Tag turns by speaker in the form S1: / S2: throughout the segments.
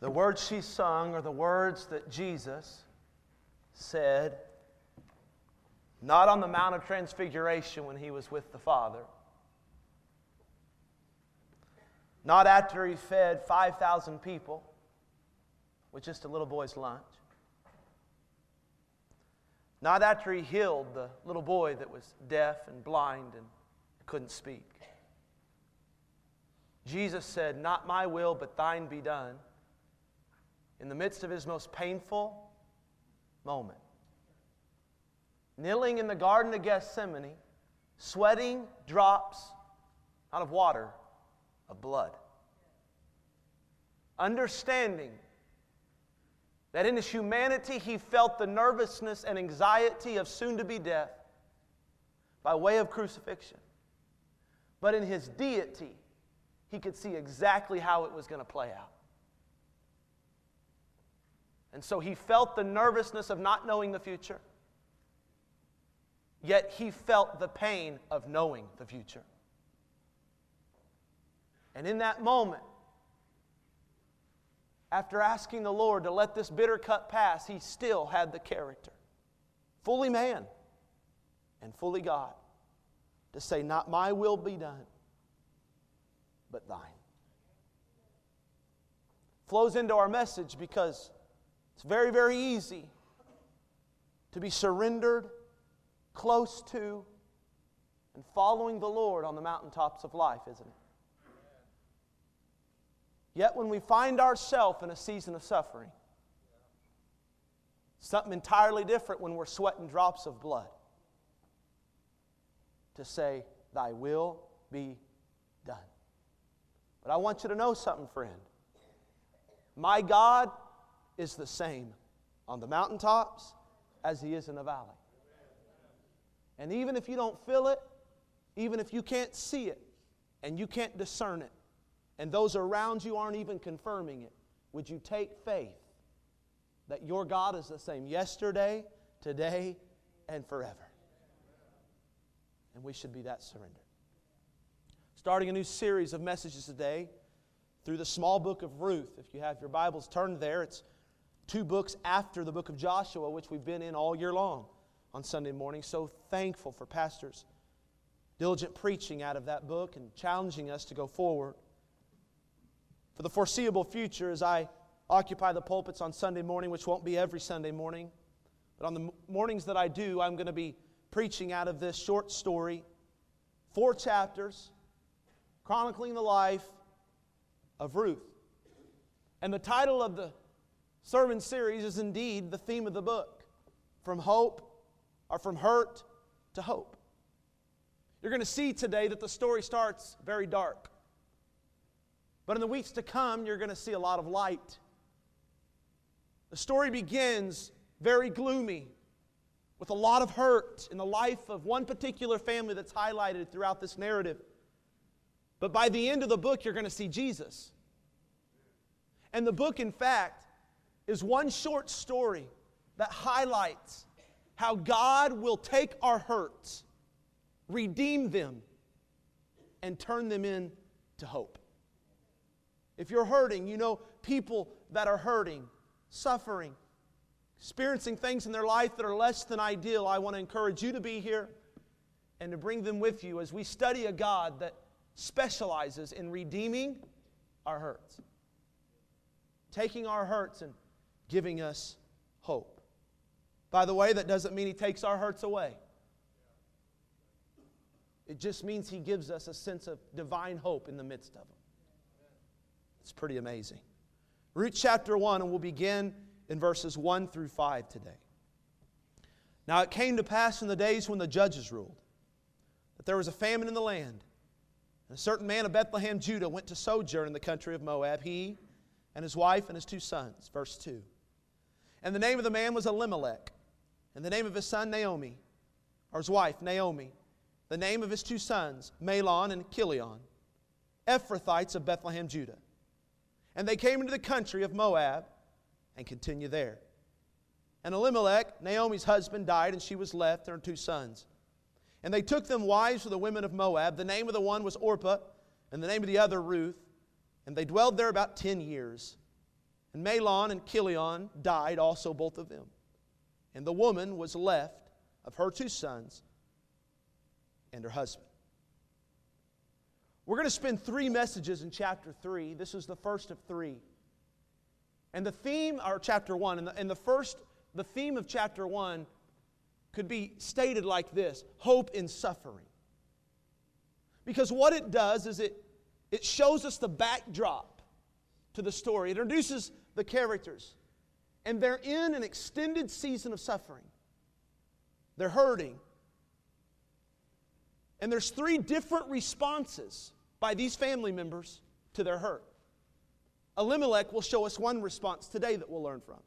S1: The words she sung are the words that Jesus said, not on the Mount of Transfiguration when he was with the Father, not after he fed 5,000 people with just a little boy's lunch, not after he healed the little boy that was deaf and blind and couldn't speak. Jesus said, Not my will, but thine be done, in the midst of his most painful moment. Kneeling in the Garden of Gethsemane, sweating drops out of water of blood. Understanding that in his humanity he felt the nervousness and anxiety of soon to be death by way of crucifixion. But in his deity, he could see exactly how it was going to play out. And so he felt the nervousness of not knowing the future, yet he felt the pain of knowing the future. And in that moment, after asking the Lord to let this bitter cup pass, he still had the character, fully man and fully God, to say, Not my will be done, but thine. Flows into our message because it's very, very easy to be surrendered, close to, and following the Lord on the mountaintops of life, isn't it? Yet when we find ourselves in a season of suffering, something entirely different when we're sweating drops of blood to say, Thy will be done. But I want you to know something, friend. My God is the same on the mountaintops as He is in the valley. And even if you don't feel it, even if you can't see it, and you can't discern it, and those around you aren't even confirming it, would you take faith that your God is the same yesterday, today, and forever? And we should be that surrendered. Starting a new series of messages today through the small book of Ruth. If you have your Bibles turned there, it's two books after the book of Joshua, which we've been in all year long on Sunday morning. So thankful for pastors' diligent preaching out of that book and challenging us to go forward. For the foreseeable future, as I occupy the pulpits on Sunday morning, which won't be every Sunday morning, but on the mornings that I do, I'm going to be preaching out of this short story, four chapters, chronicling the life of Ruth. And the title of the sermon series is indeed the theme of the book from hope or from hurt to hope. You're going to see today that the story starts very dark. But in the weeks to come, you're going to see a lot of light. The story begins very gloomy with a lot of hurt in the life of one particular family that's highlighted throughout this narrative. But by the end of the book, you're going to see Jesus. And the book, in fact, is one short story that highlights how God will take our hurts, redeem them, and turn them into hope. If you're hurting, you know people that are hurting, suffering, experiencing things in their life that are less than ideal. I want to encourage you to be here and to bring them with you as we study a God that specializes in redeeming our hurts, taking our hurts and giving us hope. By the way, that doesn't mean He takes our hurts away. It just means He gives us a sense of divine hope in the midst of them. It's pretty amazing. Ruth chapter 1, and we'll begin in verses 1 through 5 today. Now it came to pass in the days when the judges ruled that there was a famine in the land. And a certain man of Bethlehem, Judah, went to sojourn in the country of Moab, he and his wife and his two sons. Verse 2. And the name of the man was Elimelech, and the name of his son Naomi, or his wife Naomi. The name of his two sons, Mahlon and Chilion, Ephrathites of Bethlehem, Judah. And they came into the country of Moab and continue there. And Elimelech, Naomi's husband, died, and she was left and her two sons. And they took them wives for the women of Moab. The name of the one was Orpah, and the name of the other Ruth. And they dwelled there about ten years. And Mahlon and Chilion died also, both of them. And the woman was left of her two sons and her husband. We're going to spend three messages in chapter 3. This is the first of three. And the theme, or chapter 1, and the, and the first, the theme of chapter 1 could be stated like this hope in suffering. Because what it does is it, it shows us the backdrop to the story, it introduces the characters. And they're in an extended season of suffering. They're hurting. And there's three different responses by these family members to their hurt. Elimelech will show us one response today that we'll learn from.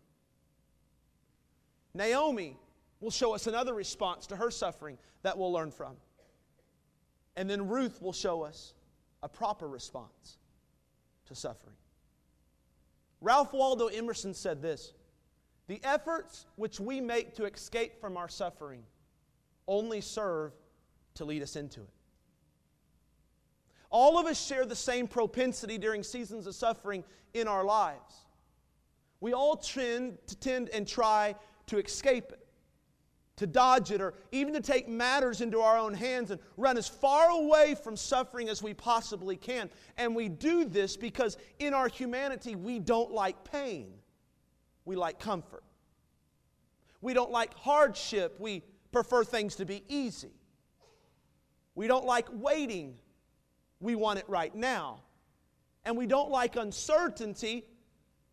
S1: Naomi will show us another response to her suffering that we'll learn from. And then Ruth will show us a proper response to suffering. Ralph Waldo Emerson said this The efforts which we make to escape from our suffering only serve to lead us into it. All of us share the same propensity during seasons of suffering in our lives. We all tend to tend and try to escape it to dodge it, or even to take matters into our own hands and run as far away from suffering as we possibly can. And we do this because in our humanity, we don't like pain, we like comfort. We don't like hardship, we prefer things to be easy. We don't like waiting, we want it right now. And we don't like uncertainty,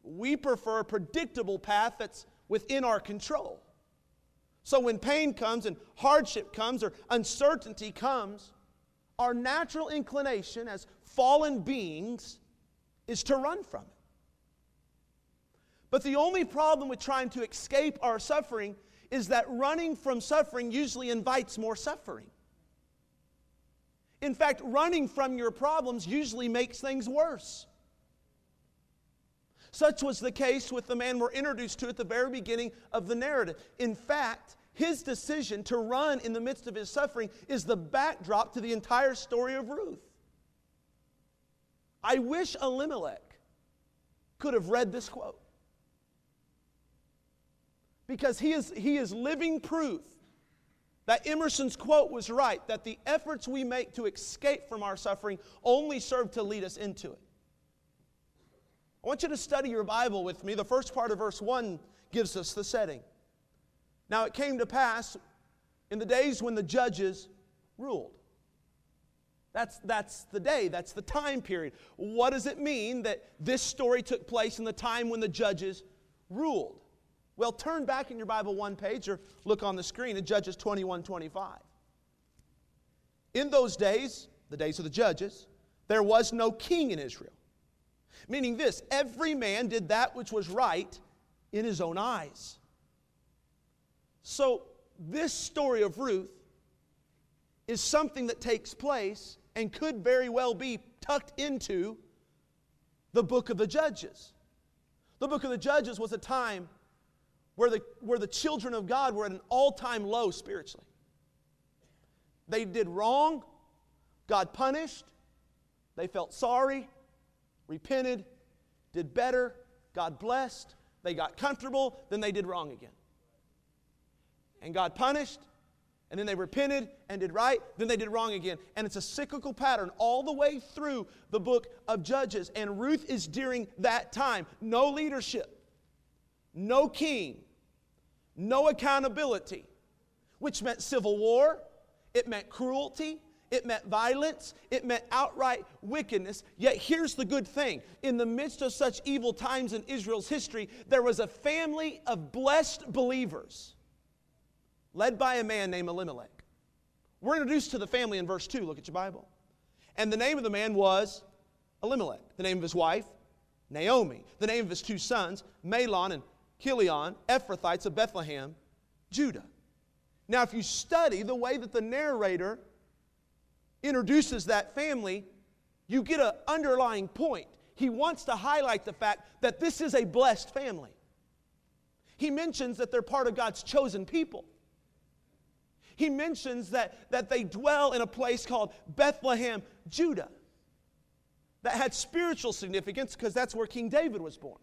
S1: we prefer a predictable path that's within our control. So when pain comes and hardship comes or uncertainty comes, our natural inclination as fallen beings is to run from it. But the only problem with trying to escape our suffering is that running from suffering usually invites more suffering. In fact, running from your problems usually makes things worse. Such was the case with the man we're introduced to at the very beginning of the narrative. In fact, his decision to run in the midst of his suffering is the backdrop to the entire story of Ruth. I wish Elimelech could have read this quote. Because he is, he is living proof that Emerson's quote was right, that the efforts we make to escape from our suffering only serve to lead us into it. I want you to study your Bible with me. The first part of verse 1 gives us the setting. Now it came to pass in the days when the judges ruled. That's, that's the day, that's the time period. What does it mean that this story took place in the time when the judges ruled? Well, turn back in your Bible one page or look on the screen at Judges 21 25. In those days, the days of the judges, there was no king in Israel. Meaning this every man did that which was right in his own eyes. So, this story of Ruth is something that takes place and could very well be tucked into the book of the Judges. The book of the Judges was a time where the, where the children of God were at an all time low spiritually. They did wrong, God punished, they felt sorry, repented, did better, God blessed, they got comfortable, then they did wrong again. And God punished, and then they repented and did right, then they did wrong again. And it's a cyclical pattern all the way through the book of Judges. And Ruth is during that time. No leadership, no king, no accountability, which meant civil war, it meant cruelty, it meant violence, it meant outright wickedness. Yet here's the good thing in the midst of such evil times in Israel's history, there was a family of blessed believers led by a man named Elimelech. We're introduced to the family in verse 2. Look at your Bible. And the name of the man was Elimelech. The name of his wife, Naomi. The name of his two sons, Mahlon and Chilion, Ephrathites of Bethlehem, Judah. Now, if you study the way that the narrator introduces that family, you get an underlying point. He wants to highlight the fact that this is a blessed family. He mentions that they're part of God's chosen people. He mentions that, that they dwell in a place called Bethlehem, Judah, that had spiritual significance because that's where King David was born.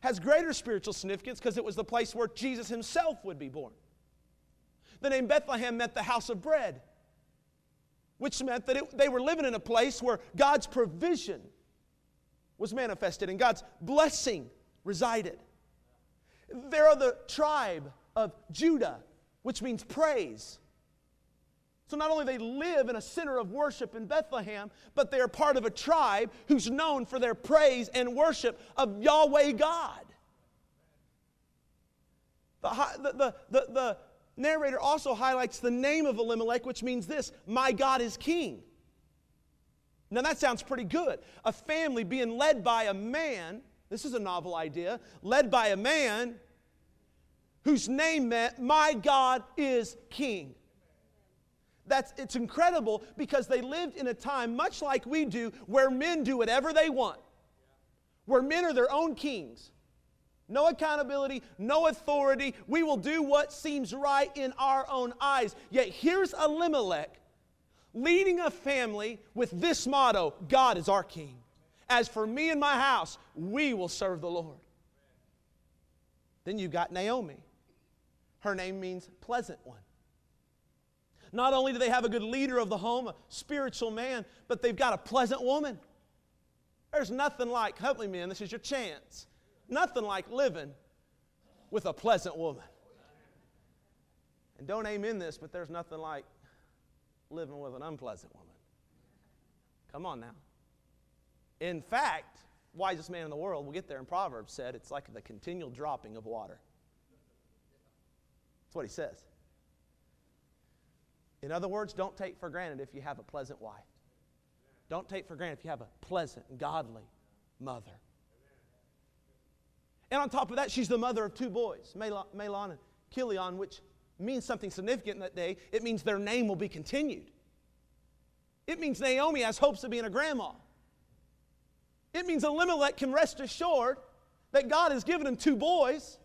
S1: has greater spiritual significance because it was the place where Jesus himself would be born. The name Bethlehem meant the house of bread, which meant that it, they were living in a place where God's provision was manifested and God's blessing resided. There are the tribe of Judah, which means praise. So not only they live in a center of worship in Bethlehem, but they are part of a tribe who's known for their praise and worship of Yahweh God. The, the, the, the, narrator also highlights the name of Elimelech, which means this My God is king. Now that sounds pretty good. A family being led by a man, this is a novel idea, led by a man whose name meant, My God is king. That's, it's incredible because they lived in a time, much like we do, where men do whatever they want, where men are their own kings. No accountability, no authority. We will do what seems right in our own eyes. Yet here's Elimelech leading a family with this motto God is our king. As for me and my house, we will serve the Lord. Then you've got Naomi. Her name means pleasant one. Not only do they have a good leader of the home, a spiritual man, but they've got a pleasant woman. There's nothing like, help me, men, this is your chance. Nothing like living with a pleasant woman. And don't amen this, but there's nothing like living with an unpleasant woman. Come on now. In fact, wisest man in the world, we'll get there in Proverbs, said it's like the continual dropping of water. That's what he says. In other words, don't take for granted if you have a pleasant wife. Don't take for granted if you have a pleasant, godly mother. And on top of that, she's the mother of two boys, Mahlon and Chilion, which means something significant in that day. It means their name will be continued. It means Naomi has hopes of being a grandma. It means Elimelech can rest assured that God has given him two boys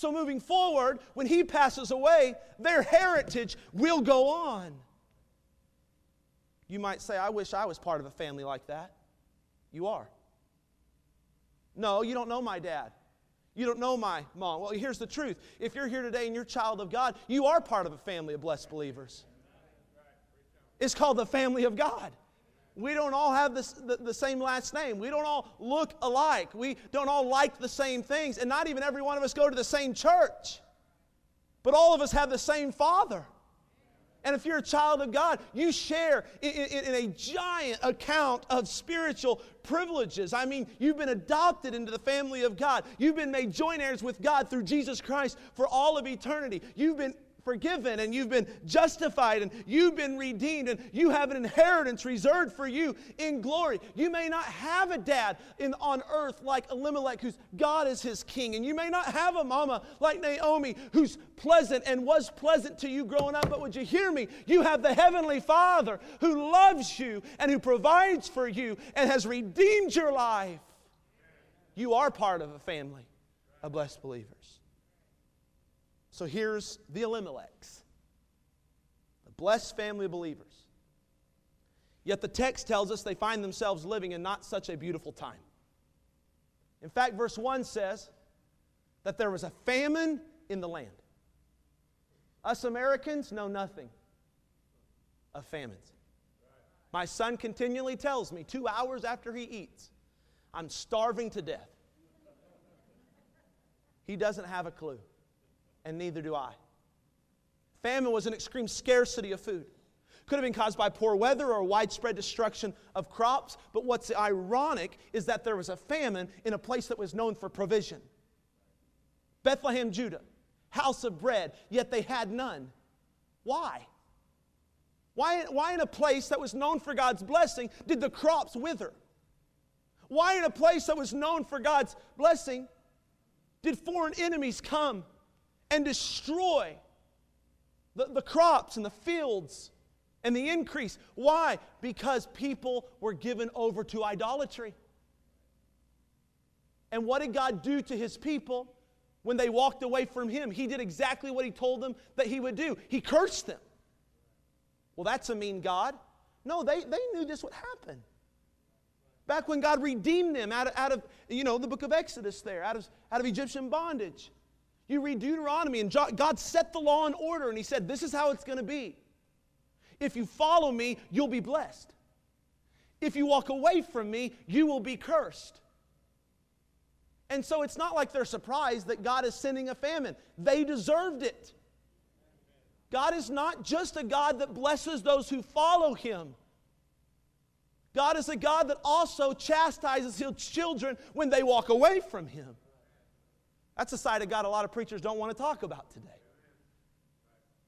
S1: so, moving forward, when he passes away, their heritage will go on. You might say, I wish I was part of a family like that. You are. No, you don't know my dad. You don't know my mom. Well, here's the truth. If you're here today and you're a child of God, you are part of a family of blessed believers. It's called the family of God. We don't all have the, the same last name. We don't all look alike. We don't all like the same things. And not even every one of us go to the same church. But all of us have the same Father. And if you're a child of God, you share in, in, in, a giant account of spiritual privileges. I mean, you've been adopted into the family of God. You've been made joint heirs with God through Jesus Christ for all of eternity. You've been forgiven and you've been justified and you've been redeemed and you have an inheritance reserved for you in glory. You may not have a dad in, on earth like Elimelech, whose God is his king, and you may not have a mama like Naomi, who's pleasant and was pleasant to you growing up. But would you hear me? You have the Heavenly Father who loves you and who provides for you and has redeemed your life. You are part of a family a blessed believers. So here's the Elimelechs, the blessed family of believers. Yet the text tells us they find themselves living in not such a beautiful time. In fact, verse 1 says that there was a famine in the land. Us Americans know nothing of famines. My son continually tells me two hours after he eats, I'm starving to death. He doesn't have a clue and neither do I. Famine was an extreme scarcity of food. Could have been caused by poor weather or widespread destruction of crops, but what's ironic is that there was a famine in a place that was known for provision. Bethlehem, Judah, house of bread, yet they had none. Why? Why, why in a place that was known for God's blessing did the crops wither? Why in a place that was known for God's blessing did foreign enemies come and destroy the, the crops and the fields and the increase. Why? Because people were given over to idolatry. And what did God do to his people when they walked away from him? He did exactly what he told them that he would do. He cursed them. Well, that's a mean God. No, they, they knew this would happen. Back when God redeemed them out of, out of you know, the book of Exodus there, out of, out of Egyptian bondage. You read Deuteronomy, and God set the law in order, and He said, This is how it's going to be. If you follow me, you'll be blessed. If you walk away from me, you will be cursed. And so it's not like they're surprised that God is sending a famine. They deserved it. God is not just a God that blesses those who follow him. God is a God that also chastises his children when they walk away from him. That's a side of God a lot of preachers don't want to talk about today.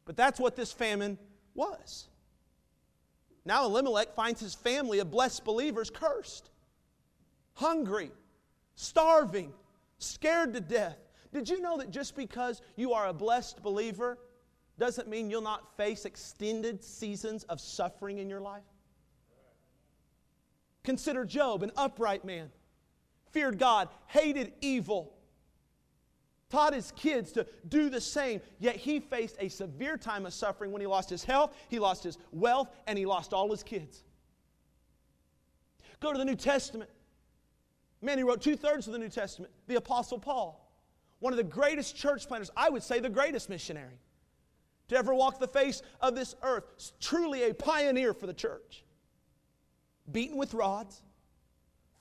S1: But that's what this famine was. Now Elimelech finds his family of blessed believers cursed, hungry, starving, scared to death. Did you know that just because you are a blessed believer doesn't mean you'll not face extended seasons of suffering in your life? Consider Job, an upright man, feared God, hated evil, taught his kids to do the same, yet he faced a severe time of suffering when he lost his health, he lost his wealth, and he lost all his kids. Go to the New Testament. Man, he wrote two thirds of the New Testament, the Apostle Paul, one of the greatest church planters, I would say the greatest missionary to ever walk the face of this earth, truly a pioneer for the church. Beaten with rods,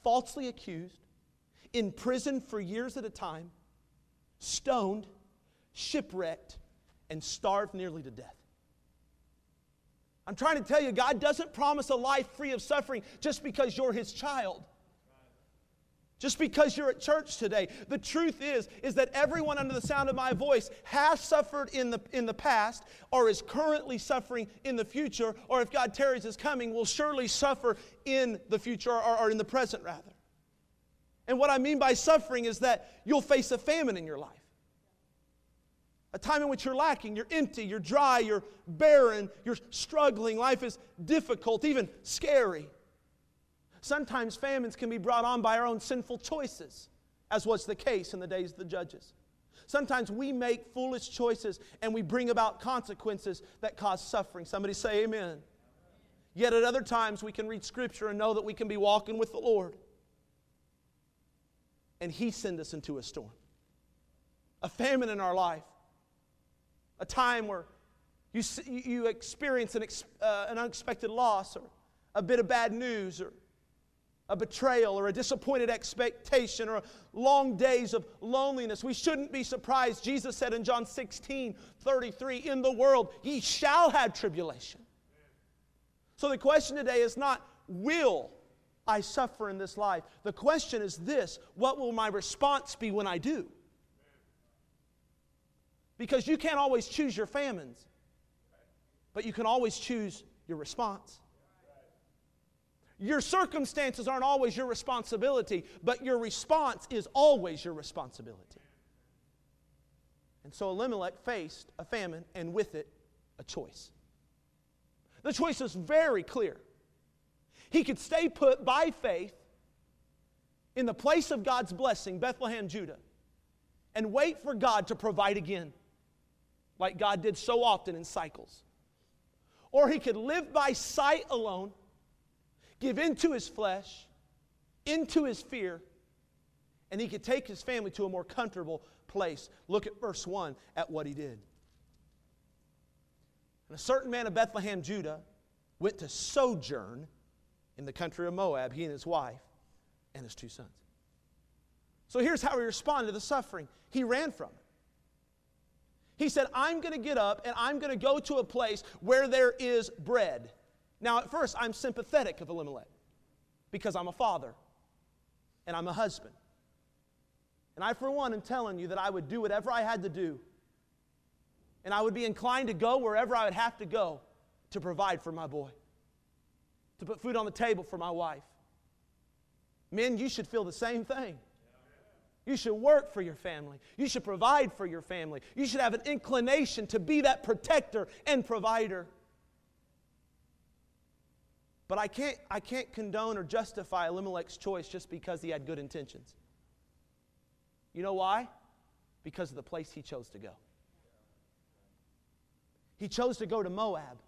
S1: falsely accused, in prison for years at a time stoned, shipwrecked, and starved nearly to death. I'm trying to tell you, God doesn't promise a life free of suffering just because you're His child. Just because you're at church today. The truth is, is that everyone under the sound of my voice has suffered in the, in the past or is currently suffering in the future, or if God tarries his coming, will surely suffer in the future or, or in the present, rather. And what I mean by suffering is that you'll face a famine in your life. A time in which you're lacking, you're empty, you're dry, you're barren, you're struggling. Life is difficult, even scary. Sometimes famines can be brought on by our own sinful choices, as was the case in the days of the judges. Sometimes we make foolish choices and we bring about consequences that cause suffering. Somebody say amen. Yet at other times we can read scripture and know that we can be walking with the Lord and He send us into a storm. A famine in our life. A time where you, you experience an, uh, an unexpected loss or a bit of bad news or a betrayal or a disappointed expectation or long days of loneliness. We shouldn't be surprised. Jesus said in John 16 33, In the world ye shall have tribulation. So the question today is not, will I suffer in this life. The question is this what will my response be when I do? Because you can't always choose your famines, but you can always choose your response. Your circumstances aren't always your responsibility, but your response is always your responsibility. And so Elimelech faced a famine and with it a choice. The choice is very clear. He could stay put by faith in the place of God's blessing, Bethlehem, Judah, and wait for God to provide again, like God did so often in cycles. Or he could live by sight alone, give into his flesh, into his fear, and he could take his family to a more comfortable place. Look at verse 1 at what he did. And a certain man of Bethlehem, Judah, went to sojourn in the country of Moab, he and his wife and his two sons. So here's how he responded to the suffering he ran from it. He said, I'm going to get up and I'm going to go to a place where there is bread. Now, at first, I'm sympathetic of Elimelech because I'm a father and I'm a husband. And I, for one, am telling you that I would do whatever I had to do. And I would be inclined to go wherever I would have to go to provide for my boy to put food on the table for my wife. Men, you should feel the same thing. You should work for your family. You should provide for your family. You should have an inclination to be that protector and provider. But I can't, I can't condone or justify Elimelech's choice just because he had good intentions. You know why? Because of the place he chose to go. He chose to go to Moab.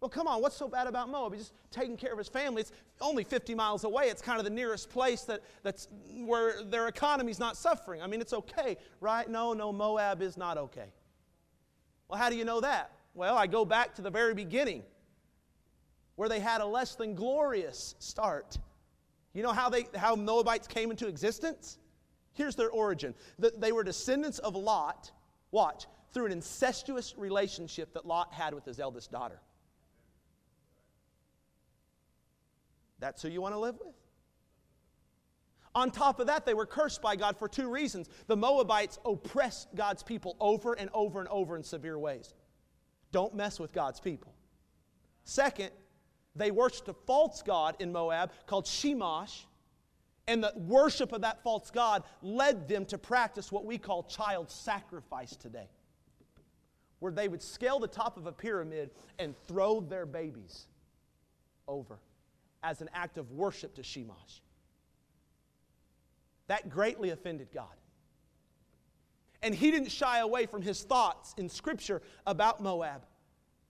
S1: Well, come on, what's so bad about Moab? He's just taking care of his family. It's only 50 miles away. It's kind of the nearest place that, that's where their economy's not suffering. I mean, it's okay, right? No, no, Moab is not okay. Well, how do you know that? Well, I go back to the very beginning where they had a less than glorious start. You know how, they, how Moabites came into existence? Here's their origin. They were descendants of Lot, watch, through an incestuous relationship that Lot had with his eldest daughter. That's who you want to live with? On top of that, they were cursed by God for two reasons. The Moabites oppressed God's people over and over and over in severe ways. Don't mess with God's people. Second, they worshiped a false god in Moab called Chemosh, and the worship of that false god led them to practice what we call child sacrifice today, where they would scale the top of a pyramid and throw their babies over as an act of worship to Chemosh. That greatly offended God. And he didn't shy away from his thoughts in Scripture about Moab.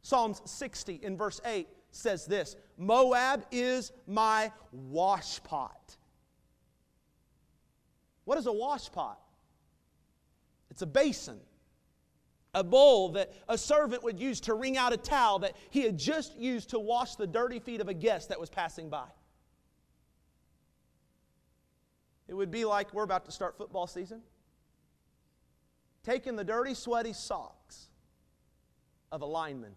S1: Psalms 60 in verse 8 says this Moab is my washpot. What is a washpot? It's a basin a bowl that a servant would use to wring out a towel that he had just used to wash the dirty feet of a guest that was passing by. It would be like we're about to start football season. Taking the dirty, sweaty socks of a lineman,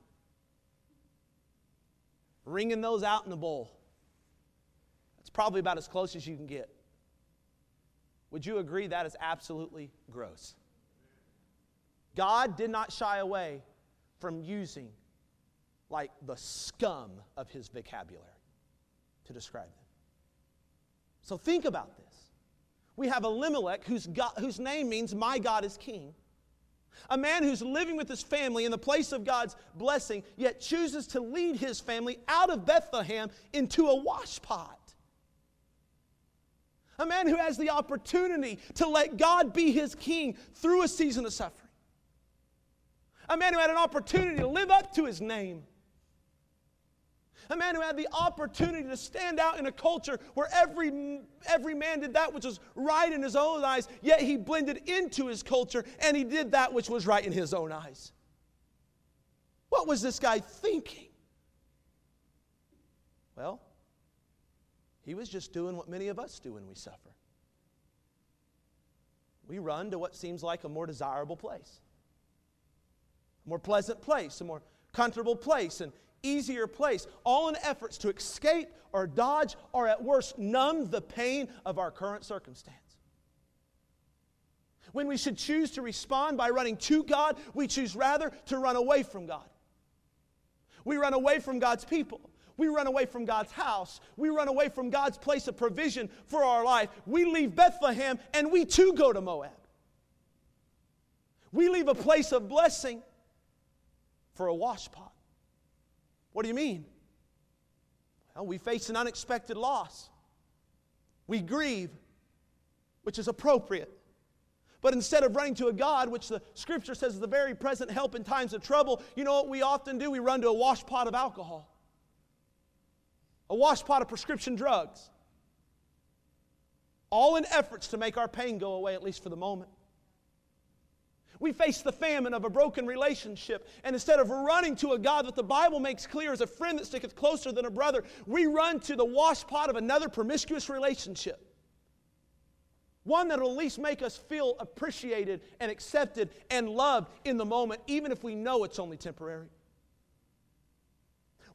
S1: wringing those out in a bowl. That's probably about as close as you can get. Would you agree that is absolutely gross? God did not shy away from using like the scum of his vocabulary to describe them. So think about this. We have Elimelech, whose, God, whose name means my God is king. A man who's living with his family in the place of God's blessing, yet chooses to lead his family out of Bethlehem into a washpot. A man who has the opportunity to let God be his king through a season of suffering a man who had an opportunity to live up to his name. A man who had the opportunity to stand out in a culture where every, every man did that which was right in his own eyes, yet he blended into his culture and he did that which was right in his own eyes. What was this guy thinking? Well, he was just doing what many of us do when we suffer. We run to what seems like a more desirable place more pleasant place, a more comfortable place, an easier place, all in efforts to escape or dodge or at worst numb the pain of our current circumstance. When we should choose to respond by running to God, we choose rather to run away from God. We run away from God's people. We run away from God's house. We run away from God's place of provision for our life. We leave Bethlehem and we too go to Moab. We leave a place of blessing for a washpot. What do you mean? Well, we face an unexpected loss. We grieve, which is appropriate. But instead of running to a God, which the scripture says is the very present help in times of trouble, you know what we often do? We run to a washpot of alcohol, a washpot of prescription drugs, all in efforts to make our pain go away, at least for the moment. We face the famine of a broken relationship, and instead of running to a God that the Bible makes clear is a friend that sticketh closer than a brother, we run to the washpot of another promiscuous relationship. One that will at least make us feel appreciated and accepted and loved in the moment, even if we know it's only temporary.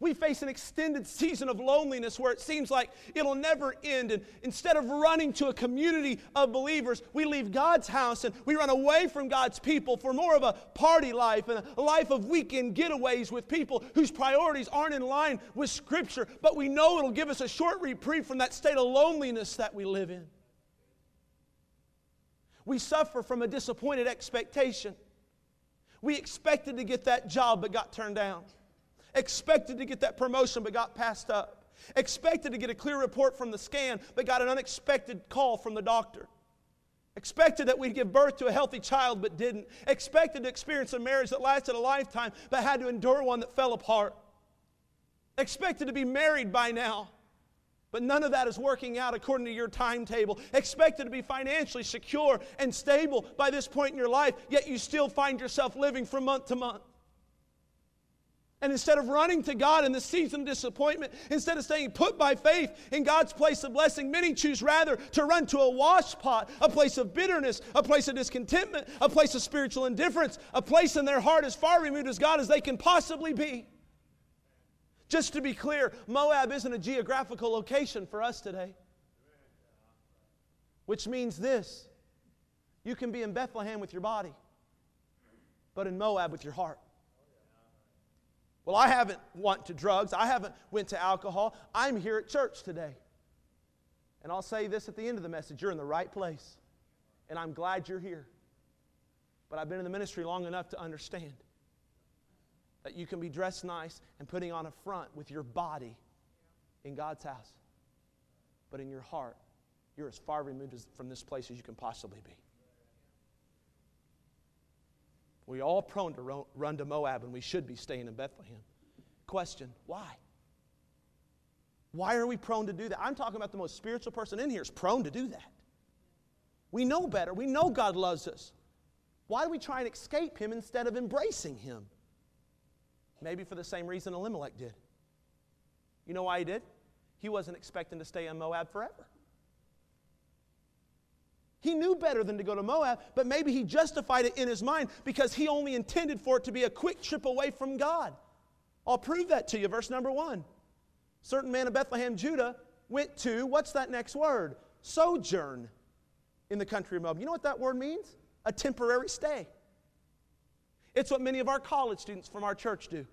S1: We face an extended season of loneliness where it seems like it'll never end. And instead of running to a community of believers, we leave God's house and we run away from God's people for more of a party life and a life of weekend getaways with people whose priorities aren't in line with Scripture, but we know it'll give us a short reprieve from that state of loneliness that we live in. We suffer from a disappointed expectation. We expected to get that job but got turned down expected to get that promotion but got passed up, expected to get a clear report from the scan but got an unexpected call from the doctor. Expected that we'd give birth to a healthy child but didn't. Expected to experience a marriage that lasted a lifetime but had to endure one that fell apart. expected to be married by now. But none of that is working out according to your timetable. Expected to be financially secure and stable by this point in your life, yet you still find yourself living from month to month. And instead of running to God in the season of disappointment, instead of staying put by faith in God's place of blessing, many choose rather to run to a wash pot, a place of bitterness, a place of discontentment, a place of spiritual indifference, a place in their heart as far removed as God as they can possibly be. Just to be clear, Moab isn't a geographical location for us today. Which means this you can be in Bethlehem with your body, but in Moab with your heart. Well, I haven't went to drugs. I haven't went to alcohol. I'm here at church today. And I'll say this at the end of the message, you're in the right place. And I'm glad you're here. But I've been in the ministry long enough to understand that you can be dressed nice and putting on a front with your body in God's house. But in your heart, you're as far removed from this place as you can possibly be. We all prone to run to Moab, and we should be staying in Bethlehem. Question why? Why are we prone to do that? I'm talking about the most spiritual person in here is prone to do that. We know better. We know God loves us. Why do we try and escape Him instead of embracing Him? Maybe for the same reason Elimelech did. You know why he did? He wasn't expecting to stay in Moab forever. He knew better than to go to Moab, but maybe he justified it in his mind because he only intended for it to be a quick trip away from God. I'll prove that to you. Verse number one. Certain man of Bethlehem, Judah, went to, what's that next word? Sojourn in the country of Moab. You know what that word means? A temporary stay. It's what many of our college students from our church do.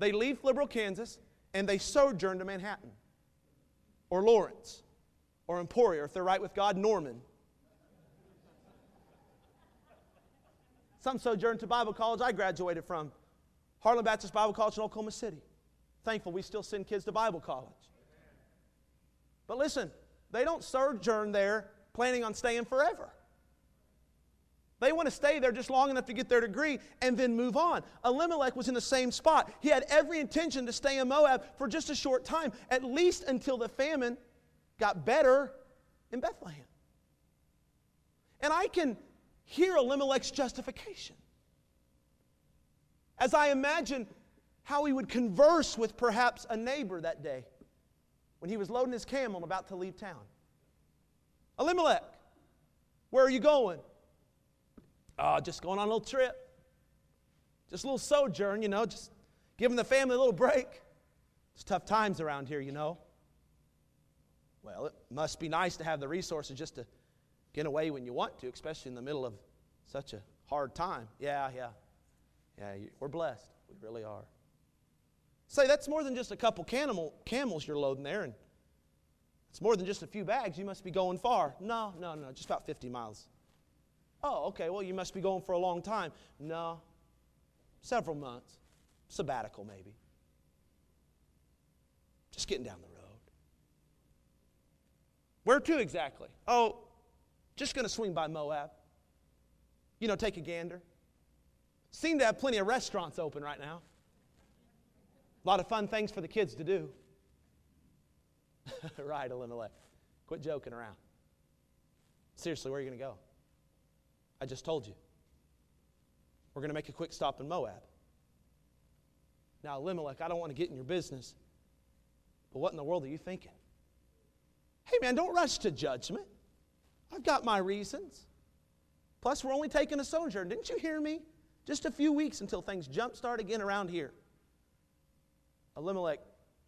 S1: They leave Liberal Kansas and they sojourn to Manhattan or Lawrence or Emporia, or if they're right with God, Norman. Some sojourn to Bible college I graduated from, Heartland Baptist Bible College in Oklahoma City. Thankful we still send kids to Bible college. But listen, they don't sojourn there planning on staying forever. They want to stay there just long enough to get their degree and then move on. Elimelech was in the same spot. He had every intention to stay in Moab for just a short time, at least until the famine got better in Bethlehem. And I can hear Elimelech's justification. As I imagine how he would converse with perhaps a neighbor that day when he was loading his camel and about to leave town. Elimelech, where are you going? Oh, just going on a little trip. Just a little sojourn, you know, just giving the family a little break. It's tough times around here, you know. Well, it must be nice to have the resources just to get away when you want to, especially in the middle of such a hard time. Yeah, yeah. Yeah, we're blessed. We really are. Say, that's more than just a couple camel, camels you're loading there, and it's more than just a few bags. You must be going far. No, no, no, just about 50 miles. Oh, okay, well, you must be going for a long time. No, several months. Sabbatical, maybe. Just getting down the. Where to exactly? Oh, just going to swing by Moab. You know, take a gander. Seem to have plenty of restaurants open right now. A lot of fun things for the kids to do. right, Elimelech. Quit joking around. Seriously, where are you going to go? I just told you. We're going to make a quick stop in Moab. Now, Elimelech, I don't want to get in your business, but what in the world are you thinking? Hey, man, don't rush to judgment. I've got my reasons. Plus, we're only taking a sojourn. Didn't you hear me? Just a few weeks until things jumpstart again around here. Elimelech,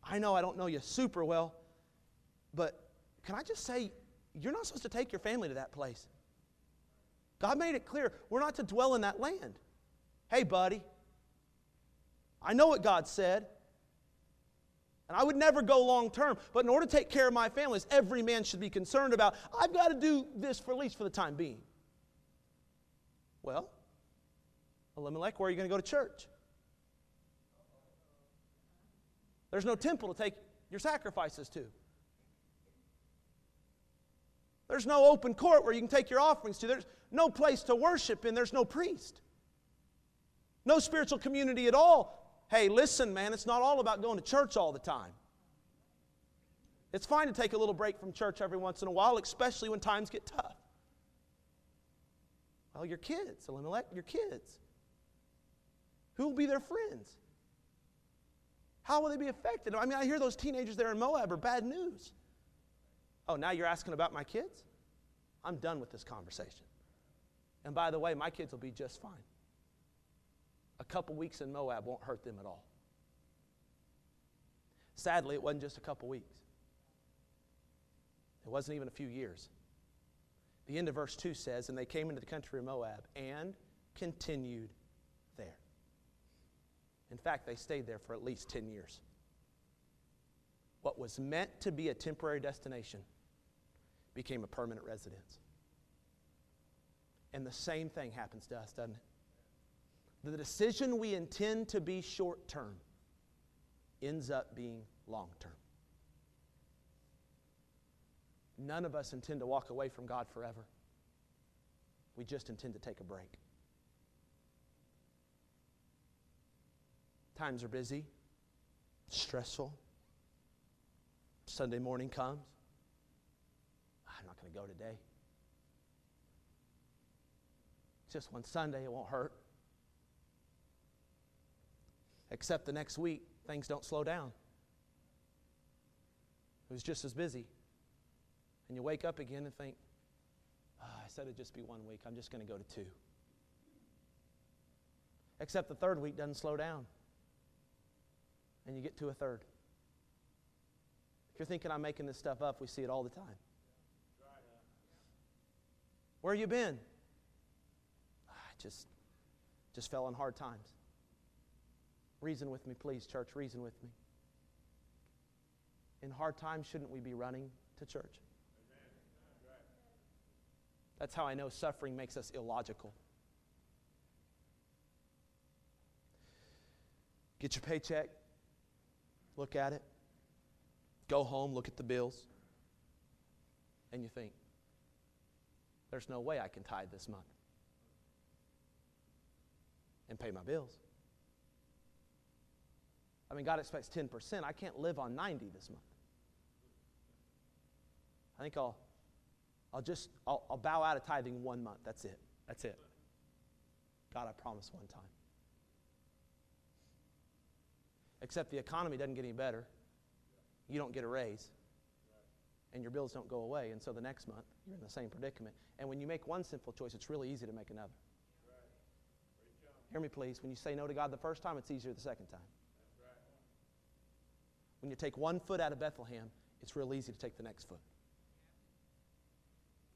S1: I know I don't know you super well, but can I just say, you're not supposed to take your family to that place. God made it clear we're not to dwell in that land. Hey, buddy, I know what God said. And I would never go long term. But in order to take care of my families, every man should be concerned about, I've got to do this for at least for the time being. Well, Elimelech, where are you going to go to church? There's no temple to take your sacrifices to. There's no open court where you can take your offerings to. There's no place to worship in. There's no priest. No spiritual community at all Hey, listen, man, it's not all about going to church all the time. It's fine to take a little break from church every once in a while, especially when times get tough. Well, your kids, Elimelech, your kids. Who will be their friends? How will they be affected? I mean, I hear those teenagers there in Moab are bad news. Oh, now you're asking about my kids? I'm done with this conversation. And by the way, my kids will be just fine. A couple weeks in Moab won't hurt them at all. Sadly, it wasn't just a couple weeks, it wasn't even a few years. The end of verse 2 says, And they came into the country of Moab and continued there. In fact, they stayed there for at least 10 years. What was meant to be a temporary destination became a permanent residence. And the same thing happens to us, doesn't it? The decision we intend to be short term ends up being long term. None of us intend to walk away from God forever. We just intend to take a break. Times are busy, stressful. Sunday morning comes. I'm not going to go today. Just one Sunday, it won't hurt. Except the next week, things don't slow down. It was just as busy. And you wake up again and think, oh, I said it'd just be one week. I'm just going to go to two. Except the third week doesn't slow down. And you get to a third. If you're thinking I'm making this stuff up, we see it all the time. Where you been? Ah, I just, just fell on hard times. Reason with me, please, church. Reason with me. In hard times, shouldn't we be running to church? That's how I know suffering makes us illogical. Get your paycheck, look at it, go home, look at the bills, and you think, there's no way I can tithe this month and pay my bills. I mean, God expects 10%. I can't live on 90 this month. I think I'll I'll just, I'll, I'll bow out of tithing one month. That's it. That's it. God, I promise one time. Except the economy doesn't get any better. You don't get a raise. And your bills don't go away. And so the next month, you're in the same predicament. And when you make one sinful choice, it's really easy to make another. Hear me, please. When you say no to God the first time, it's easier the second time. When you take one foot out of Bethlehem, it's real easy to take the next foot.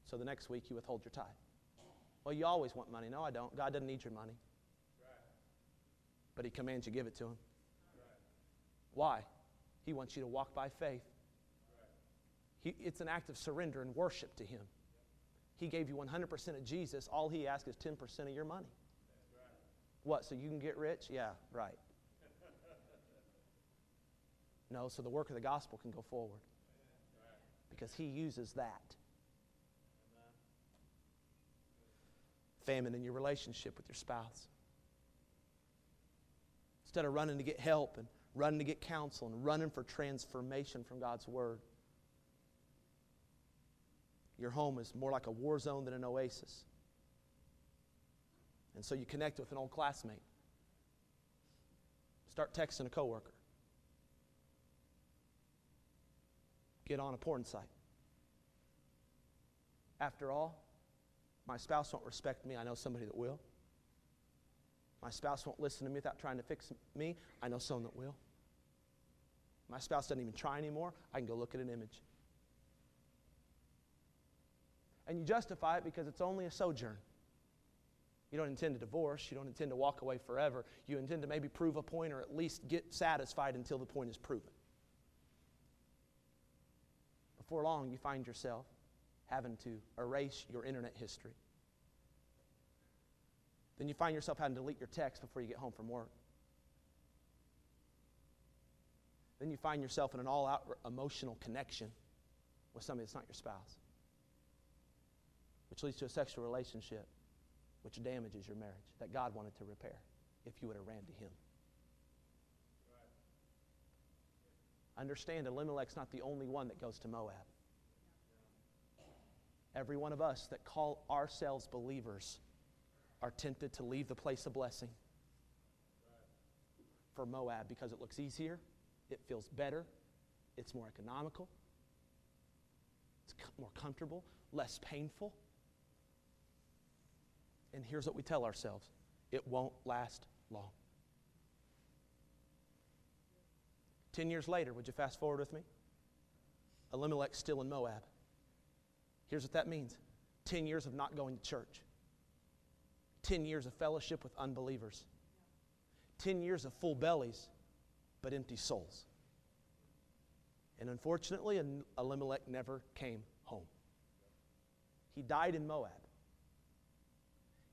S1: So the next week you withhold your tithe. Well, you always want money. No, I don't. God doesn't need your money. But He commands you give it to Him. Why? He wants you to walk by faith. He, it's an act of surrender and worship to Him. He gave you 100% of Jesus. All He asks is 10% of your money. What, so you can get rich? Yeah, right. No, so the work of the gospel can go forward. Because He uses that. famine in your relationship with your spouse. Instead of running to get help and running to get counsel and running for transformation from God's Word, your home is more like a war zone than an oasis. And so you connect with an old classmate. Start texting a coworker. Get on a porn site. After all, my spouse won't respect me. I know somebody that will. My spouse won't listen to me without trying to fix me. I know someone that will. My spouse doesn't even try anymore. I can go look at an image. And you justify it because it's only a sojourn. You don't intend to divorce. You don't intend to walk away forever. You intend to maybe prove a point or at least get satisfied until the point is proven. Before long, you find yourself having to erase your internet history. Then you find yourself having to delete your text before you get home from work. Then you find yourself in an all out emotional connection with somebody that's not your spouse, which leads to a sexual relationship which damages your marriage that God wanted to repair if you would have ran to Him. Understand, Elimelech's not the only one that goes to Moab. Every one of us that call ourselves believers are tempted to leave the place of blessing for Moab because it looks easier, it feels better, it's more economical, it's more comfortable, less painful. And here's what we tell ourselves it won't last long. Ten years later, would you fast forward with me? Elimelech's still in Moab. Here's what that means 10 years of not going to church, 10 years of fellowship with unbelievers, 10 years of full bellies, but empty souls. And unfortunately, Elimelech never came home. He died in Moab.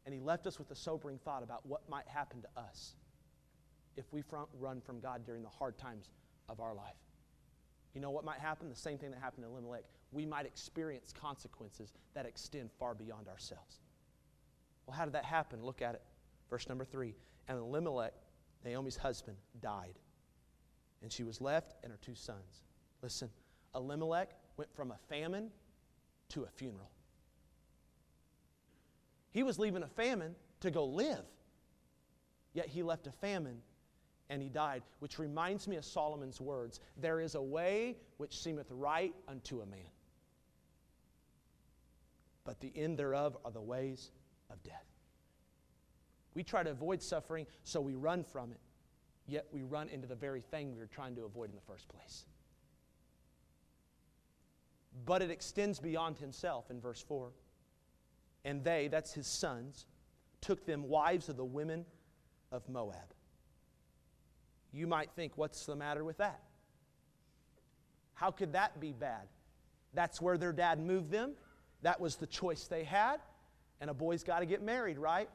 S1: And he left us with a sobering thought about what might happen to us if we front run from God during the hard times of our life. You know what might happen? The same thing that happened to Elimelech. We might experience consequences that extend far beyond ourselves. Well, how did that happen? Look at it. Verse number three. And Elimelech, Naomi's husband, died. And she was left and her two sons. Listen, Elimelech went from a famine to a funeral. He was leaving a famine to go live, yet he left a famine and he died, which reminds me of Solomon's words There is a way which seemeth right unto a man, but the end thereof are the ways of death. We try to avoid suffering, so we run from it, yet we run into the very thing we were trying to avoid in the first place. But it extends beyond himself in verse 4. And they, that's his sons, took them wives of the women of Moab. You might think, what's the matter with that? How could that be bad? That's where their dad moved them. That was the choice they had. And a boy's got to get married, right?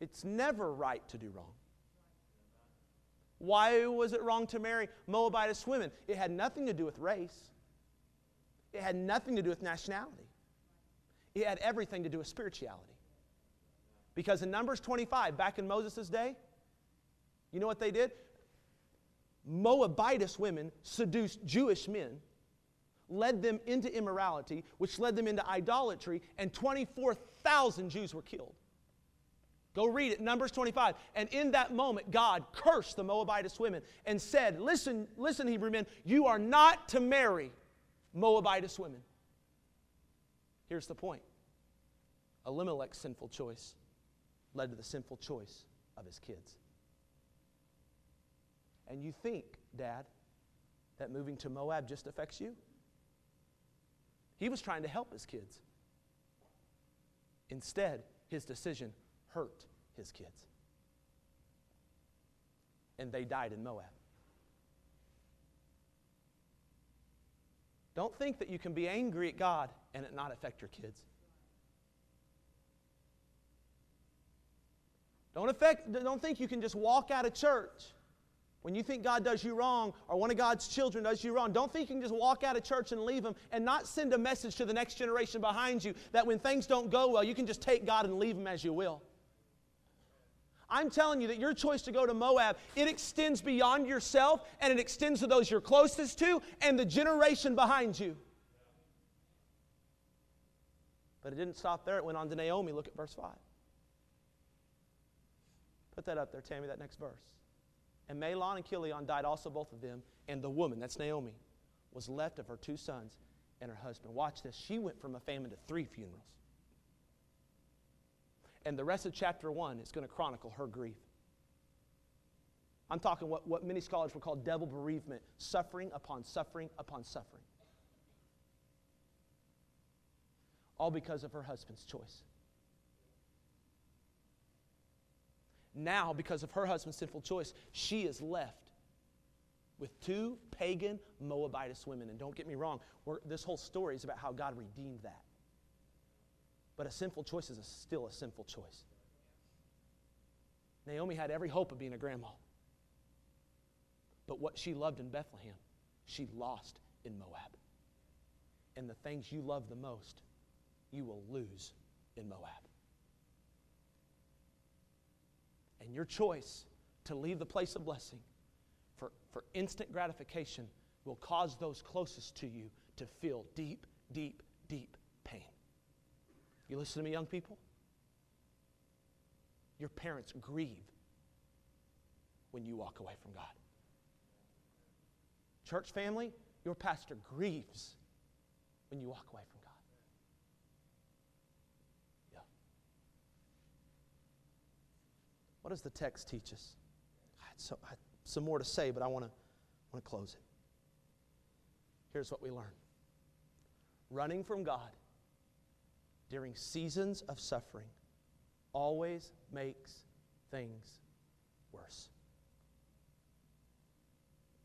S1: It's never right to do wrong. Why was it wrong to marry Moabitess women? It had nothing to do with race, it had nothing to do with nationality, it had everything to do with spirituality. Because in Numbers 25, back in Moses' day, you know what they did? Moabitess women seduced Jewish men, led them into immorality, which led them into idolatry, and 24,000 Jews were killed. Go read it, Numbers 25. And in that moment, God cursed the Moabitess women and said, Listen, listen, Hebrew men, you are not to marry Moabitess women. Here's the point Elimelech's sinful choice led to the sinful choice of his kids. And you think, Dad, that moving to Moab just affects you? He was trying to help his kids. Instead, his decision hurt his kids. And they died in Moab. Don't think that you can be angry at God and it not affect your kids. Don't, affect, don't think you can just walk out of church when you think God does you wrong or one of God's children does you wrong, don't think you can just walk out of church and leave them and not send a message to the next generation behind you that when things don't go well, you can just take God and leave them as you will. I'm telling you that your choice to go to Moab, it extends beyond yourself and it extends to those you're closest to and the generation behind you. But it didn't stop there. It went on to Naomi. Look at verse 5. Put that up there, Tammy, that next verse. And Mahlon and Chilion died also, both of them. And the woman, that's Naomi, was left of her two sons and her husband. Watch this. She went from a famine to three funerals. And the rest of chapter one is going to chronicle her grief. I'm talking what, what many scholars would call double bereavement suffering upon suffering upon suffering. All because of her husband's choice. Now, because of her husband's sinful choice, she is left with two pagan Moabitess women. And don't get me wrong, this whole story is about how God redeemed that. But a sinful choice is a, still a sinful choice. Naomi had every hope of being a grandma. But what she loved in Bethlehem, she lost in Moab. And the things you love the most, you will lose in Moab. And your choice to leave the place of blessing for, for instant gratification will cause those closest to you to feel deep, deep, deep pain. You listen to me, young people? Your parents grieve when you walk away from God. Church family, your pastor grieves when you walk away from God. Yeah. What does the text teach us? I had, so, I had some more to say, but I want to want to close it. Here's what we learn running from God during seasons of suffering always makes things worse.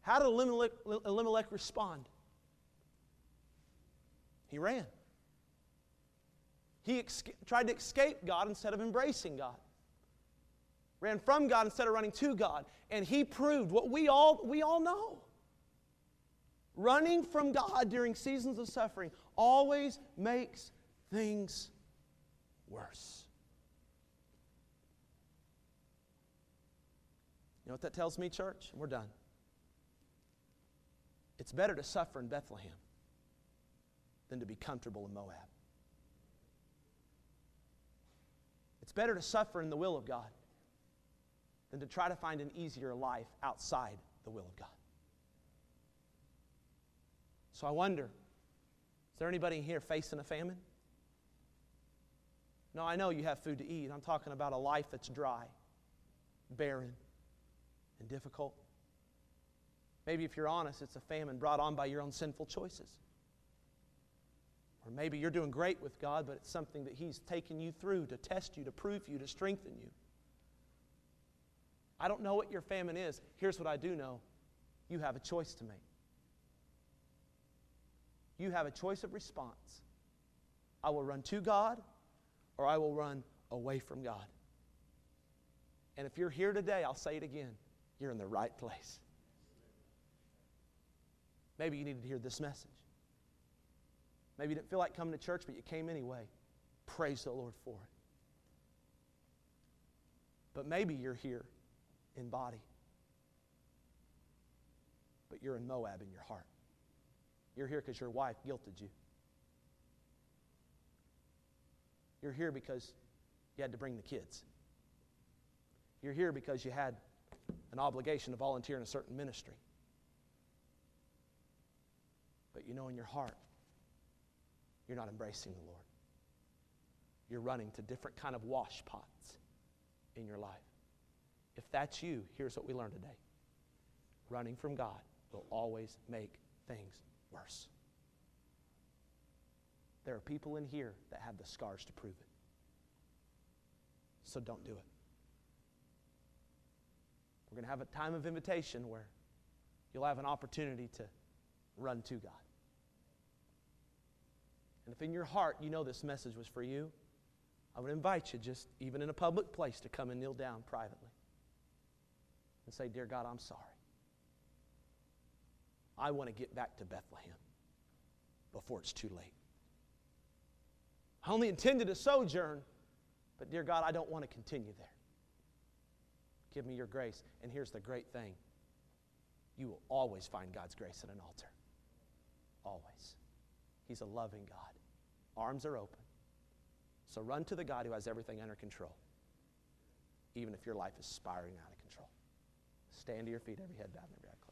S1: How did Elimelech, Elimelech respond? He ran. He ex- tried to escape God instead of embracing God. Ran from God instead of running to God. And he proved what we all, we all know. Running from God during seasons of suffering always makes things worse. You know what that tells me, church? We're done. It's better to suffer in Bethlehem than to be comfortable in Moab. It's better to suffer in the will of God than to try to find an easier life outside the will of God. So I wonder is there anybody here facing a famine? No, I know you have food to eat. I'm talking about a life that's dry, barren, and difficult. Maybe if you're honest, it's a famine brought on by your own sinful choices. Or maybe you're doing great with God, but it's something that He's taken you through to test you, to prove you, to strengthen you. I don't know what your famine is. Here's what I do know you have a choice to make. You have a choice of response. I will run to God or I will run away from God. And if you're here today, I'll say it again you're in the right place. Maybe you needed to hear this message. Maybe you didn't feel like coming to church, but you came anyway. Praise the Lord for it. But maybe you're here in body, but you're in Moab in your heart. You're here because your wife guilted you. You're here because you had to bring the kids. You're here because you had an obligation to volunteer in a certain ministry. But you know in your heart, you're not embracing the Lord. You're running to different kind of wash pots in your life. If that's you, here's what we learned today. Running from God will always make things worse. There are people in here that have the scars to prove it. So don't do it. We're going to have a time of invitation where you'll have an opportunity to run to God. And if in your heart you know this message was for you, I would invite you, just even in a public place, to come and kneel down privately and say, Dear God, I'm sorry. I want to get back to Bethlehem before it's too late. I only intended to sojourn, but dear God, I don't want to continue there. Give me your grace. And here's the great thing you will always find God's grace at an altar. Always. He's a loving God. Arms are open. So run to the God who has everything under control, even if your life is spiraling out of control. Stand to your feet, every head bowed and every eye closed.